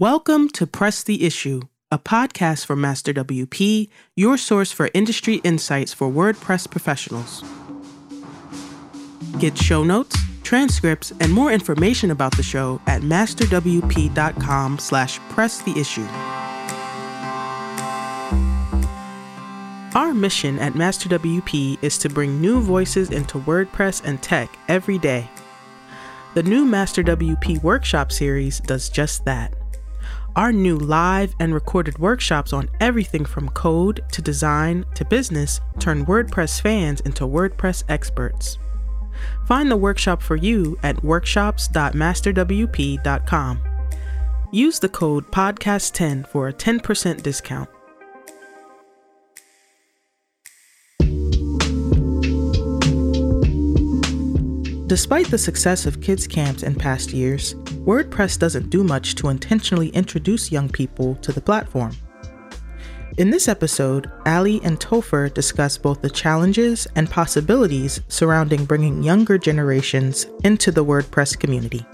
Welcome to Press the Issue, a podcast for Master WP, your source for industry insights for WordPress professionals. Get show notes, transcripts, and more information about the show at masterwp.com slash press the issue. Our mission at Master WP is to bring new voices into WordPress and tech every day. The new Master WP Workshop series does just that. Our new live and recorded workshops on everything from code to design to business turn WordPress fans into WordPress experts. Find the workshop for you at workshops.masterwp.com. Use the code PODCAST10 for a 10% discount. Despite the success of kids' camps in past years, WordPress doesn't do much to intentionally introduce young people to the platform. In this episode, Allie and Topher discuss both the challenges and possibilities surrounding bringing younger generations into the WordPress community.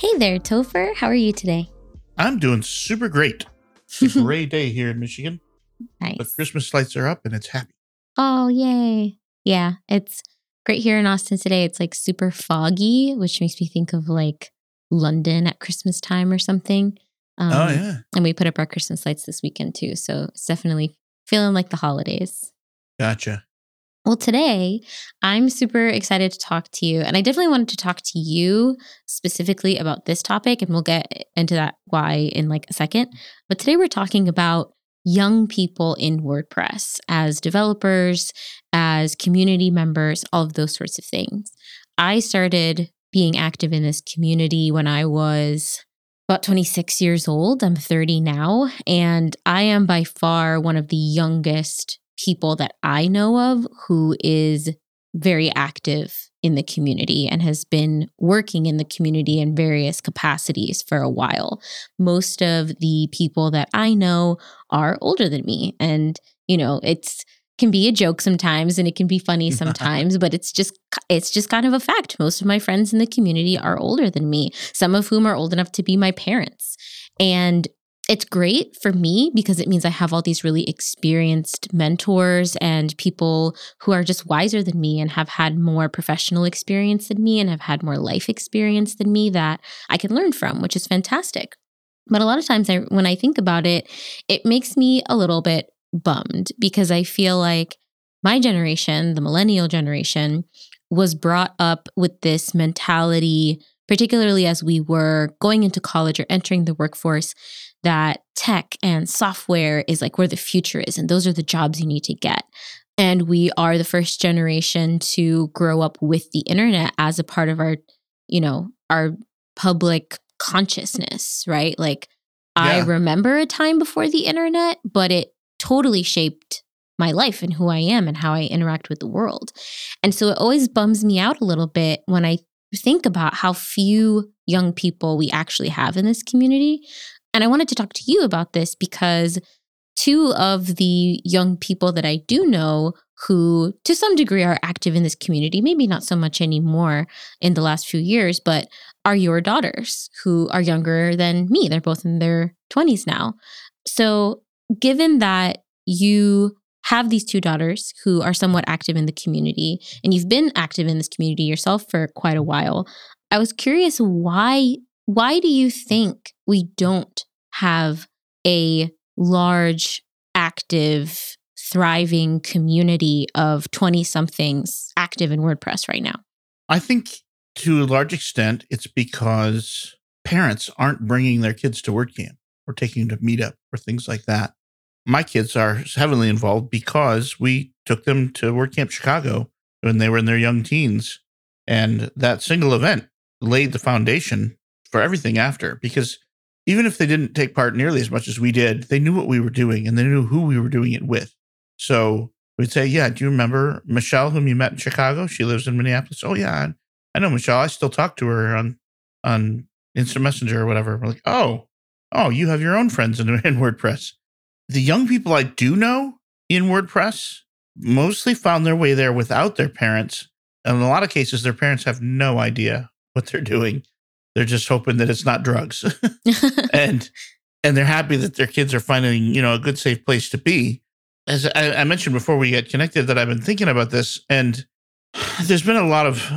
Hey there, Topher. How are you today? I'm doing super great. It's a gray day here in Michigan. Nice. The Christmas lights are up and it's happy. Oh, yay. Yeah, it's great here in Austin today. It's like super foggy, which makes me think of like London at Christmas time or something. Um, oh, yeah. And we put up our Christmas lights this weekend too. So it's definitely feeling like the holidays. Gotcha. Well, today I'm super excited to talk to you. And I definitely wanted to talk to you specifically about this topic. And we'll get into that why in like a second. But today we're talking about young people in WordPress as developers, as community members, all of those sorts of things. I started being active in this community when I was about 26 years old. I'm 30 now, and I am by far one of the youngest people that I know of who is very active in the community and has been working in the community in various capacities for a while. Most of the people that I know are older than me. And, you know, it's can be a joke sometimes and it can be funny sometimes but it's just it's just kind of a fact most of my friends in the community are older than me some of whom are old enough to be my parents and it's great for me because it means I have all these really experienced mentors and people who are just wiser than me and have had more professional experience than me and have had more life experience than me that I can learn from, which is fantastic. But a lot of times I, when I think about it, it makes me a little bit bummed because I feel like my generation, the millennial generation, was brought up with this mentality particularly as we were going into college or entering the workforce, that tech and software is like where the future is, and those are the jobs you need to get. And we are the first generation to grow up with the internet as a part of our, you know, our public consciousness, right? Like, yeah. I remember a time before the internet, but it totally shaped my life and who I am and how I interact with the world. And so it always bums me out a little bit when I think about how few young people we actually have in this community. And I wanted to talk to you about this because two of the young people that I do know who, to some degree, are active in this community, maybe not so much anymore in the last few years, but are your daughters who are younger than me. They're both in their 20s now. So, given that you have these two daughters who are somewhat active in the community, and you've been active in this community yourself for quite a while, I was curious why why do you think we don't have a large, active, thriving community of 20 somethings active in WordPress right now? I think to a large extent, it's because parents aren't bringing their kids to WordCamp or taking them to meetup or things like that. My kids are heavily involved because we took them to WordCamp Chicago when they were in their young teens. And that single event laid the foundation for everything after because even if they didn't take part nearly as much as we did, they knew what we were doing and they knew who we were doing it with. So we'd say, Yeah, do you remember Michelle, whom you met in Chicago? She lives in Minneapolis. Oh, yeah, I know Michelle. I still talk to her on, on Instant Messenger or whatever. We're like, Oh, oh, you have your own friends in, in WordPress. The young people I do know in WordPress mostly found their way there without their parents. And in a lot of cases, their parents have no idea what they're doing They're just hoping that it's not drugs. and and they're happy that their kids are finding, you know, a good safe place to be. As I, I mentioned before we get connected that I've been thinking about this and there's been a lot of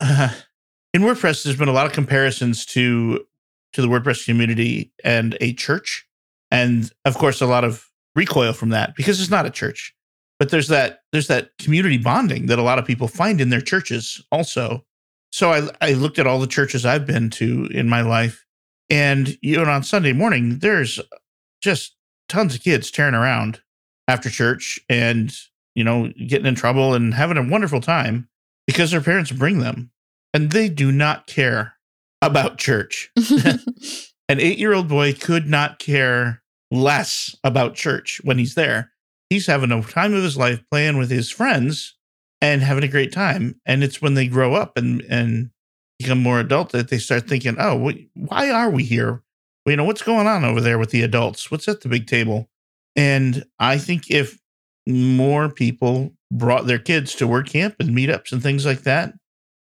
uh, in WordPress there's been a lot of comparisons to to the WordPress community and a church. And of course a lot of recoil from that because it's not a church. But there's that there's that community bonding that a lot of people find in their churches also. So i i looked at all the churches i've been to in my life. And you know on sunday morning there's just tons of kids tearing around after church and you know getting in trouble and having a wonderful time because their parents bring them. And they do not care about church an eight year old boy could not care less about church when he's there. He's having a time of his life playing with his friends and having a great time. And it's when they grow up and, and become more adult that they start thinking, oh, why are we here? You know, what's going on over there with the adults? What's at the big table? And I think if more people brought their kids to WordCamp and meetups and things like that,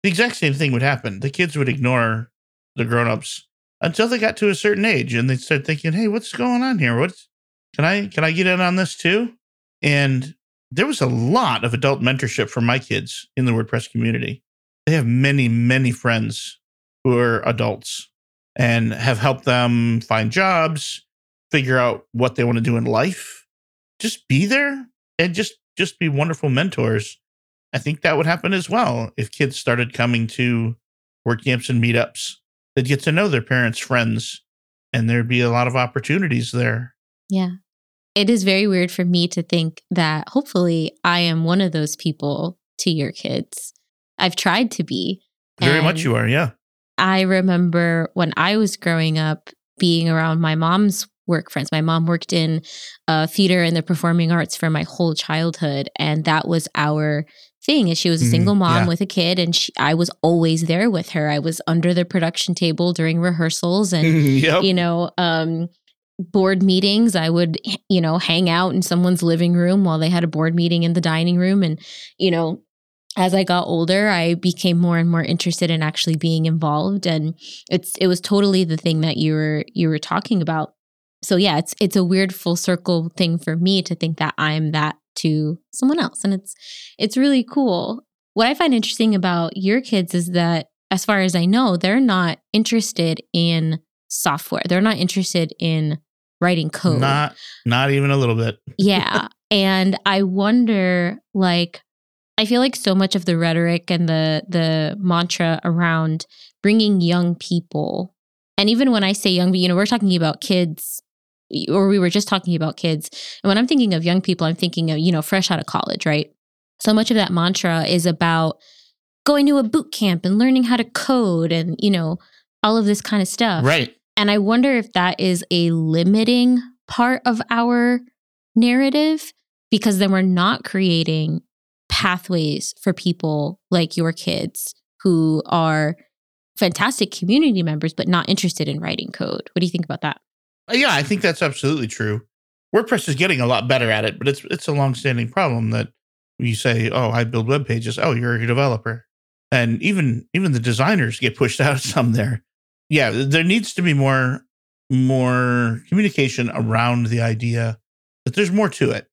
the exact same thing would happen. The kids would ignore the grown-ups until they got to a certain age and they start thinking, "Hey, what's going on here? What's can I can I get in on this too?" And there was a lot of adult mentorship for my kids in the WordPress community. They have many many friends who are adults and have helped them find jobs, figure out what they want to do in life, just be there and just just be wonderful mentors. I think that would happen as well if kids started coming to WordCamps and meetups they'd get to know their parents' friends and there'd be a lot of opportunities there. Yeah. It is very weird for me to think that hopefully I am one of those people to your kids. I've tried to be. Very much you are, yeah. I remember when I was growing up being around my mom's work friends. My mom worked in uh, theater and the performing arts for my whole childhood, and that was our thing is she was a mm-hmm. single mom yeah. with a kid and she, I was always there with her. I was under the production table during rehearsals and yep. you know um, board meetings. I would you know hang out in someone's living room while they had a board meeting in the dining room and you know as I got older, I became more and more interested in actually being involved and it's it was totally the thing that you were you were talking about. So yeah, it's it's a weird full circle thing for me to think that I'm that to someone else and it's it's really cool. What I find interesting about your kids is that as far as I know, they're not interested in software. They're not interested in writing code. Not not even a little bit. yeah. And I wonder like I feel like so much of the rhetoric and the the mantra around bringing young people and even when I say young, you know, we're talking about kids or we were just talking about kids. And when I'm thinking of young people, I'm thinking of, you know, fresh out of college, right? So much of that mantra is about going to a boot camp and learning how to code and, you know, all of this kind of stuff. Right. And I wonder if that is a limiting part of our narrative because then we're not creating pathways for people like your kids who are fantastic community members but not interested in writing code. What do you think about that? Uh, yeah, I think that's absolutely true. WordPress is getting a lot better at it, but it's it's a long-standing problem that you say, "Oh, I build web pages." Oh, you're a developer, and even even the designers get pushed out some there. Yeah, there needs to be more more communication around the idea that there's more to it.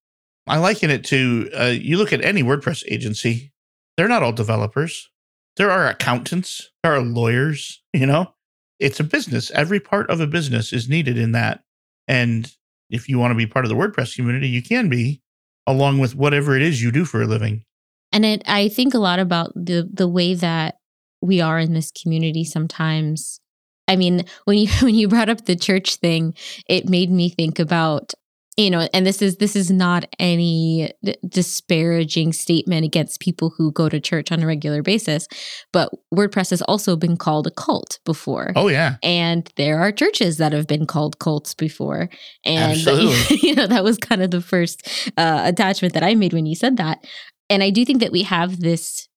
I liken it to uh, you look at any WordPress agency; they're not all developers. There are accountants, there are lawyers. You know, it's a business. Every part of a business is needed in that. And if you want to be part of the WordPress community, you can be along with whatever it is you do for a living. And it I think a lot about the the way that we are in this community sometimes. I mean, when you when you brought up the church thing, it made me think about you know and this is this is not any disparaging statement against people who go to church on a regular basis but wordpress has also been called a cult before. Oh yeah. And there are churches that have been called cults before. And Absolutely. you know that was kind of the first uh, attachment that i made when you said that. And i do think that we have this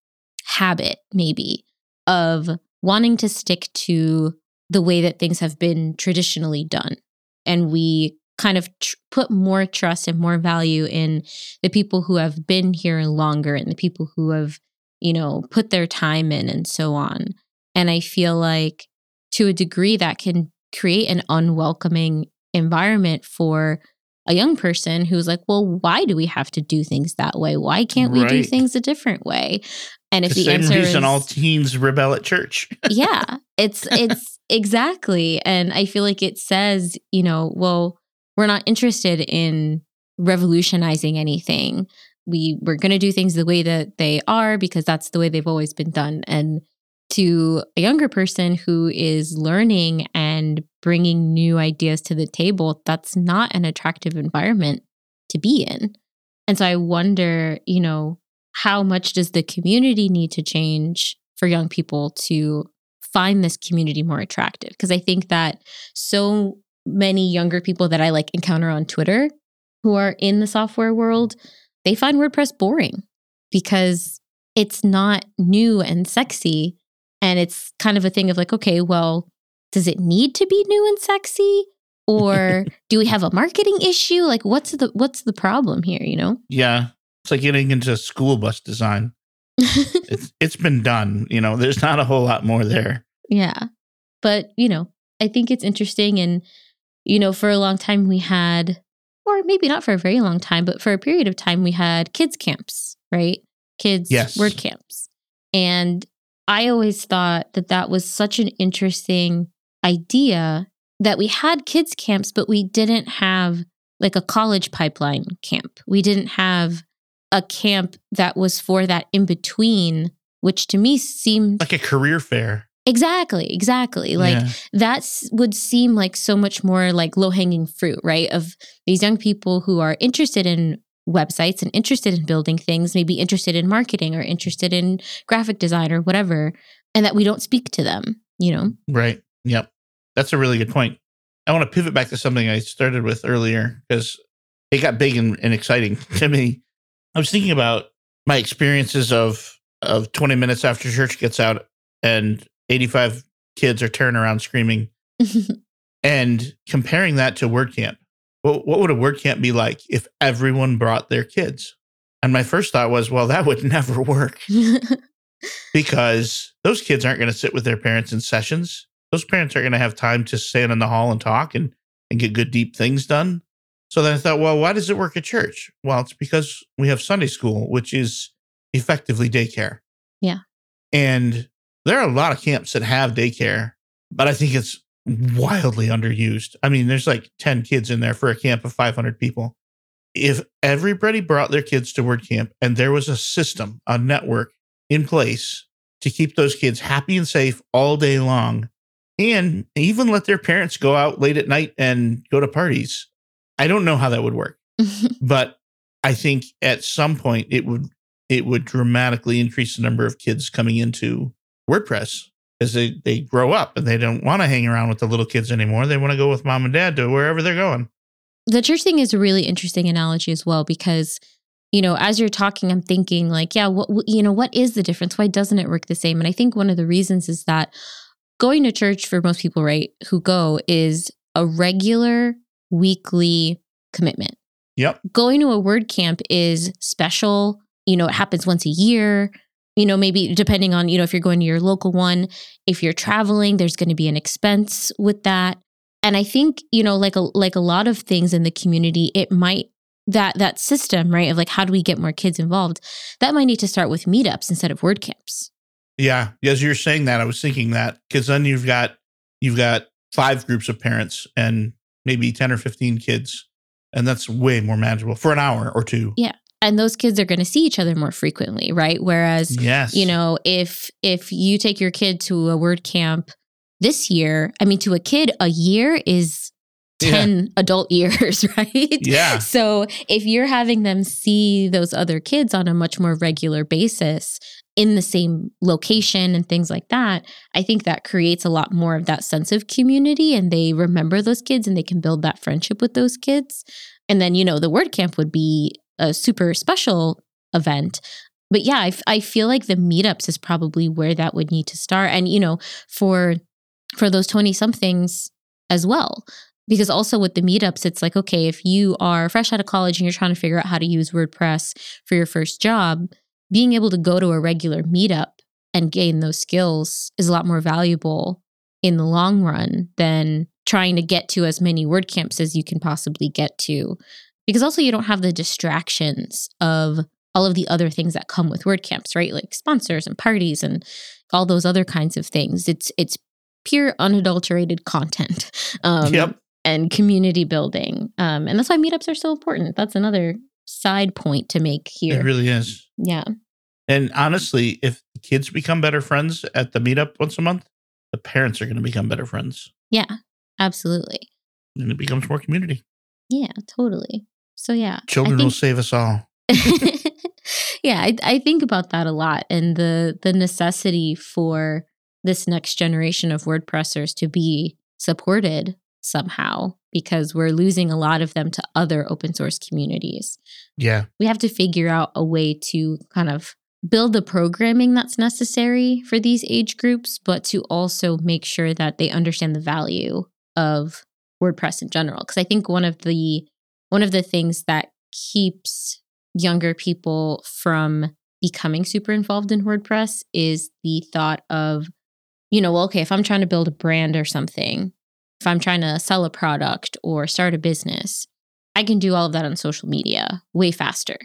habit maybe of wanting to stick to the way that things have been traditionally done. And we kind of tr- put more trust and more value in the people who have been here longer and the people who have, you know, put their time in and so on. And I feel like to a degree that can create an unwelcoming environment for a young person who's like, well, why do we have to do things that way? Why can't we do things a different way? And if the the, same answer reason is all teens rebel at church. yeah it's it's exactly and i feel like it says you know well we're not interested in revolutionizing anything. We we're going to do things the way that they are because that's the way they've always been done. And to a younger person who is learning and bringing new ideas to the table that's not an attractive environment to be in. And so i wonder you know how much does the community need to change for young people to find this community more attractive? Because i think that so many younger people that i like encounter on twitter who are in the software world they find wordpress boring because it's not new and sexy and it's kind of a thing of like okay well does it need to be new and sexy or do we have a marketing issue like what's the what's the problem here you know Yeah. It's like getting into school bus design. It's it's been done. You know, there's not a whole lot more there. Yeah. But, you know, I think it's interesting. And, you know, for a long time we had, or maybe not for a very long time, but for a period of time we had kids' camps, right? Kids' Yes. WordCamps. And I always thought that that was such an interesting idea that we had kids' camps, but we didn't have like a college pipeline camp. We didn't have a camp that was for that in between, which to me seemed Like a career fair. Exactly, exactly. Like Yeah. that's would seem like so much more like low hanging fruit, right? Of these young people who are interested in websites and interested in building things, maybe interested in marketing or interested in graphic design or whatever, and that we don't speak to them, you know? Right. Yep. That's a really good point. I want to pivot back to something I started with earlier because it got big and, and exciting to me. I was thinking about my experiences of of 20 minutes after church gets out and 85 kids are turning around screaming and comparing that to WordCamp. What, what would a WordCamp be like if everyone brought their kids? And my first thought was, well, that would never work because those kids aren't going to sit with their parents in sessions. Those parents aren't going to have time to stand in the hall and talk and, and get good, deep things done. So then I thought, well, why does it work at church? Well, it's because we have Sunday school, which is effectively daycare. Yeah. And there are a lot of camps that have daycare, but I think it's wildly underused. I mean, there's like 10 kids in there for a camp of 500 people. If everybody brought their kids to WordCamp and there was a system, a network in place to keep those kids happy and safe all day long, and even let their parents go out late at night and go to parties, I don't know how that would work. But I think at some point it would it would dramatically increase the number of kids coming into WordPress because they, they grow up and they don't want to hang around with the little kids anymore. They want to go with mom and dad to wherever they're going. the church thing is a really interesting analogy as well because you know as you're talking i'm thinking like yeah what what- you know what is the difference why doesn't it work the same and i think one of the reasons is that going to church for most people right who go is a regular weekly commitment Yep. going to a WordCamp is special you know it happens once a year you know maybe depending on you know if you're going to your local one if you're traveling there's going to be an expense with that and i think you know like a like a lot of things in the community it might that that system right of like how do we get more kids involved that might need to start with meetups instead of WordCamps Yeah. As you're saying that, I was thinking that because then you've got you've got five groups of parents and maybe 10 or 15 kids. And that's way more manageable for an hour or two. And those kids are going to see each other more frequently right whereas Yes. you know if if you take your kid to a WordCamp this year i mean to a kid a year is 10 adult years right Yeah. so if you're having them see those other kids on a much more regular basis in the same location and things like that i think that creates a lot more of that sense of community and they remember those kids and they can build that friendship with those kids and then you know the WordCamp would be a super special event but yeah I, f- I feel like the meetups is probably where that would need to start and you know for for those 20 somethings as well because also with the meetups it's like okay if you are fresh out of college and you're trying to figure out how to use wordpress for your first job being able to go to a regular meetup and gain those skills is a lot more valuable in the long run than trying to get to as many WordCamps as you can possibly get to. Because also, you don't have the distractions of all of the other things that come with WordCamps, right? Like sponsors and parties and all those other kinds of things. It's it's pure unadulterated content. Um, Yep. And community building. Um, and that's why meetups are so important. That's another side point to make here. It really is. yeah. And honestly, if the kids become better friends at the meetup once a month, the parents are going to become better friends. Yeah. Absolutely. And it becomes more community. Yeah, totally. So yeah. Children think- will save us all. yeah, I, I think about that a lot and the the necessity for this next generation of WordPressers to be supported somehow because we're losing a lot of them to other open source communities. Yeah. We have to figure out a way to kind of build the programming that's necessary for these age groups, but to also make sure that they understand the value of WordPress in general. Because I think one of the one of the things that keeps younger people from becoming super involved in WordPress is the thought of, you know, well, okay, if I'm trying to build a brand or something, if I'm trying to sell a product or start a business, I can do all of that on social media way faster.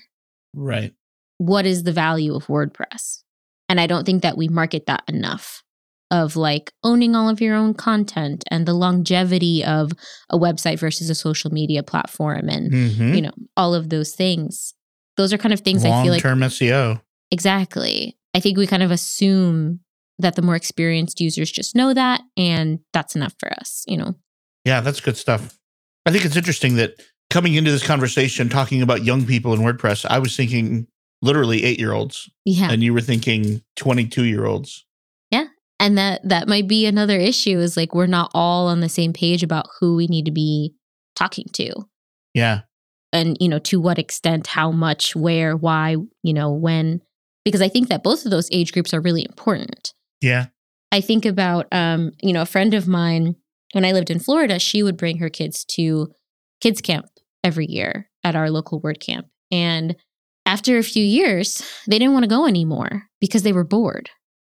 Right. What is the value of WordPress? And I don't think that we market that enough of like owning all of your own content and the longevity of a website versus a social media platform and Mm-hmm. you know all of those things those are kind of things i feel like long term SEO. exactly i think we kind of assume that the more experienced users just know that and that's enough for us you know Yeah, that's good stuff. I think it's interesting that coming into this conversation, talking about young people in WordPress, I was thinking literally eight year olds, yeah and you were thinking 22 year olds. And that that might be another issue is like we're not all on the same page about who we need to be talking to Yeah. and you know to what extent how much where why you know when because i think that both of those age groups are really important Yeah. I think about, um, you know, a friend of mine when I lived in Florida, she would bring her kids to kids camp every year at our local word camp. And after a few years, they didn't want to go anymore because they were bored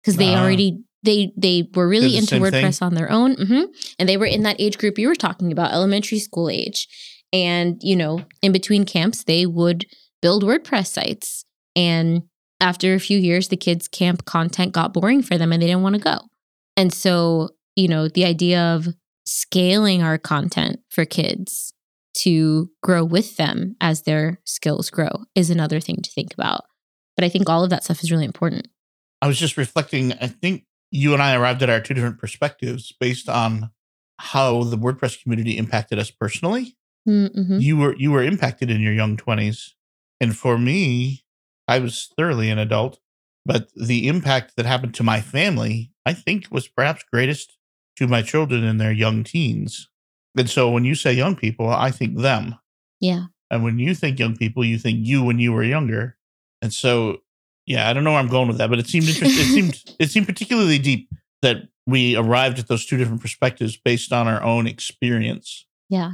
because they Ah. already they they were really the into same thing? WordPress on their own, hmm and they were in that age group you were talking about, elementary school age. And you know, in between camps, they would build WordPress sites and after a few years, the kids' camp content got boring for them and they didn't want to go. And so, you know, the idea of scaling our content for kids to grow with them as their skills grow is another thing to think about. But I think all of that stuff is really important. I was just reflecting. I think you and I arrived at our two different perspectives based on how the WordPress community impacted us personally. Mm-hmm. You were you were impacted in your young twenties, and for me, I was thoroughly an adult. But the impact that happened to my family, I think, was perhaps greatest to my children in their young teens. And so, when you say young people, I think them. Yeah. And when you think young people, you think you when you were younger. And so, yeah, I don't know where I'm going with that, but it seemed interesting. it seemed it seemed particularly deep that we arrived at those two different perspectives based on our own experience Yeah.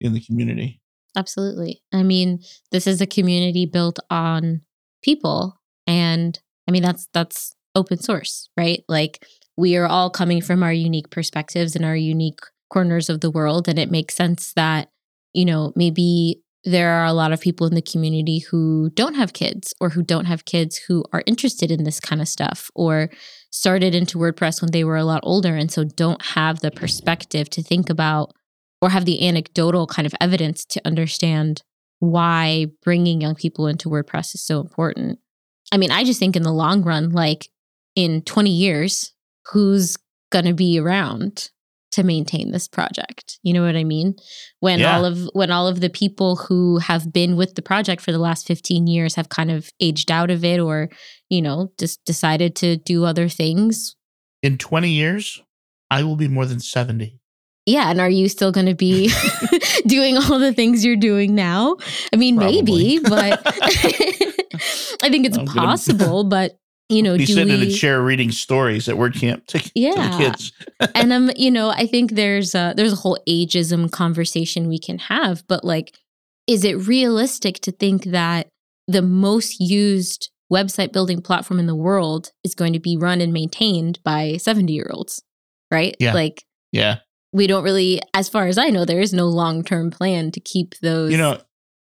in the community. Absolutely. I mean, this is a community built on people and I mean that's that's open source, right? Like we are all coming from our unique perspectives and our unique corners of the world and it makes sense that you know, maybe there are a lot of people in the community who don't have kids or who don't have kids who are interested in this kind of stuff or started into WordPress when they were a lot older and so don't have the perspective to think about or have the anecdotal kind of evidence to understand why bringing young people into WordPress is so important. I mean, I just think in the long run, like in 20 years, who's going to be around to maintain this project? You know what I mean? When Yeah. all of when all of the people who have been with the project for the last 15 years have kind of aged out of it or, you know, just decided to do other things. In 20 years, I will be more than 70. Yeah, and are you still going to be doing all the things you're doing now? I mean, maybe, but I think it's I'm gonna- possible. But you know, be sitting in a chair reading stories at WordCamp to, to Yeah. the kids. and um, you know, I think there's a, there's a whole ageism conversation we can have. But like, is it realistic to think that the most used website building platform in the world is going to be run and maintained by 70 year olds? right? Yeah. Like Yeah. we don't really, as far as I know, there is no long term plan to keep those. You know,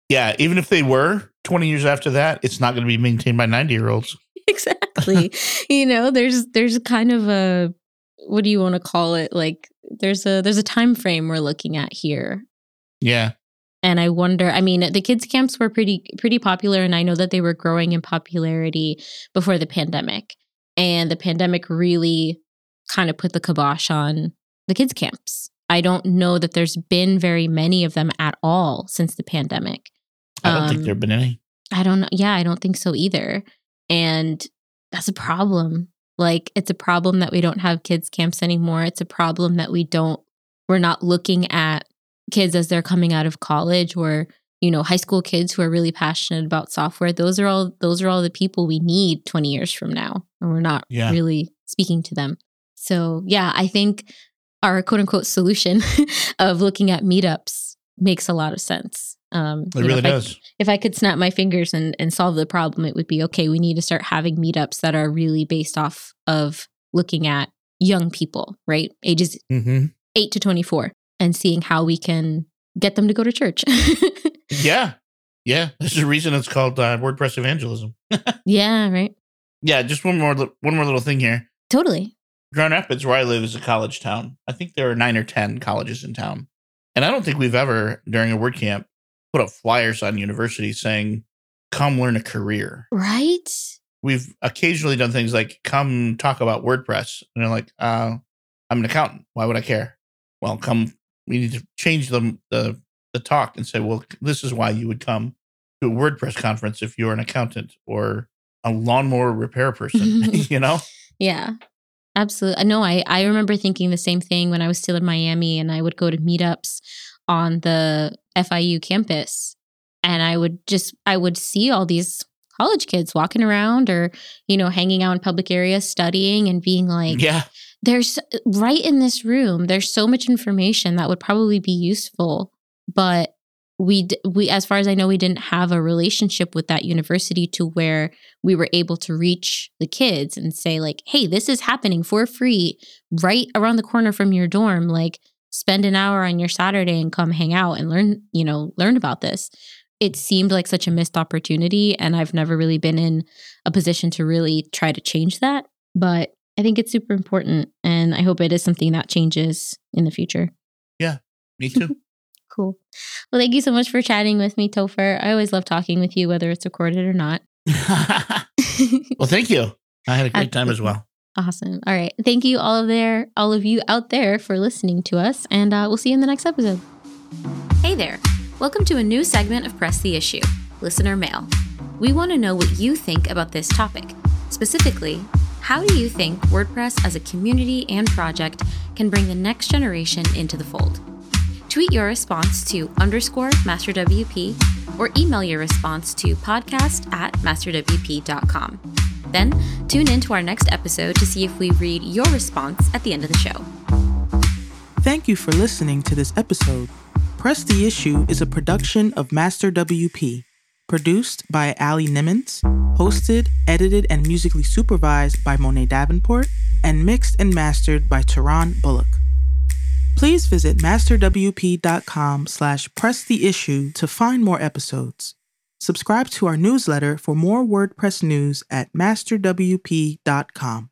yeah, even if they were 20 years after that, it's not going to be maintained by 90 year olds. exactly. you know, there's there's kind of a what do you want to call it? Like there's a there's a time frame we're looking at here. Yeah. And I wonder, I mean, the kids camps were pretty pretty popular and I know that they were growing in popularity before the pandemic. And the pandemic really kind of put the kibosh on the kids camps. I don't know that there's been very many of them at all since the pandemic. I don't think Um, there have been any. I don't know. Yeah, I don't think so either. And that's a problem. Like it's a problem that we don't have kids camps anymore. It's a problem that we don't we're not looking at kids as they're coming out of college or, you know, high school kids who are really passionate about software. Those are all those are all the people we need 20 years from now. And we're not Yeah. really speaking to them. So, yeah, I think our quote unquote solution of looking at meetups makes a lot of sense. Um, It you know, really if I- does. if I could snap my fingers and, and solve the problem, it would be okay, we need to start having meetups that are really based off of looking at young people, right? Ages hmm 8 to 24 and seeing how we can get them to go to church. Yeah. Yeah. There's a reason it's called uh, WordPress evangelism. yeah, right. Yeah. Just one more, one more little thing here. Totally. Grand Rapids, where I live, is a college town. I think there are nine or 10 colleges in town. And I don't think we've ever, during a WordCamp, put up flyers on universities saying, come learn a career. Right? We've occasionally done things like come talk about WordPress. And they're like, uh, I'm an accountant. Why would I care? Well, come, we need to change the, the, the talk and say, well, this is why you would come to a WordPress conference if you're an accountant or a lawnmower repair person, you know? Yeah. Absolutely. No, I, I remember thinking the same thing when I was still in Miami and I would go to meetups on the FIU campus and I would just I would see all these college kids walking around or, you know, hanging out in public areas studying and being like, yeah. there's right in this room, there's so much information that would probably be useful, but we we as far as I know we didn't have a relationship with that university to where we were able to reach the kids and say like, "Hey, this is happening for free right around the corner from your dorm. Like spend an hour on your Saturday and come hang out and learn, you know, learn about this." It seemed like such a missed opportunity and I've never really been in a position to really try to change that, but I think it's super important and I hope it is something that changes in the future. Yeah, me too. Cool. Well, thank you so much for chatting with me, Topher. I always love talking with you, whether it's recorded or not. well, thank you. I had a great time as well. Awesome. All right. Thank you all of there, all of you out there for listening to us, and uh, we'll see you in the next episode. Hey there. Welcome to a new segment of Press the Issue, Listener Mail. We want to know what you think about this topic. Specifically, how do you think WordPress as a community and project can bring the next generation into the fold? Tweet your response to underscore masterwp or email your response to podcast at masterwp.com. Then tune in to our next episode to see if we read your response at the end of the show. Thank you for listening to this episode. Press the Issue is a production of Master WP, produced by Allie Nimmons, hosted, edited, and musically supervised by Monet Davenport, and mixed and mastered by Tehran Bullock. Please visit masterwp.com slash press the issue to find more episodes. Subscribe to our newsletter for more WordPress news at masterwp.com.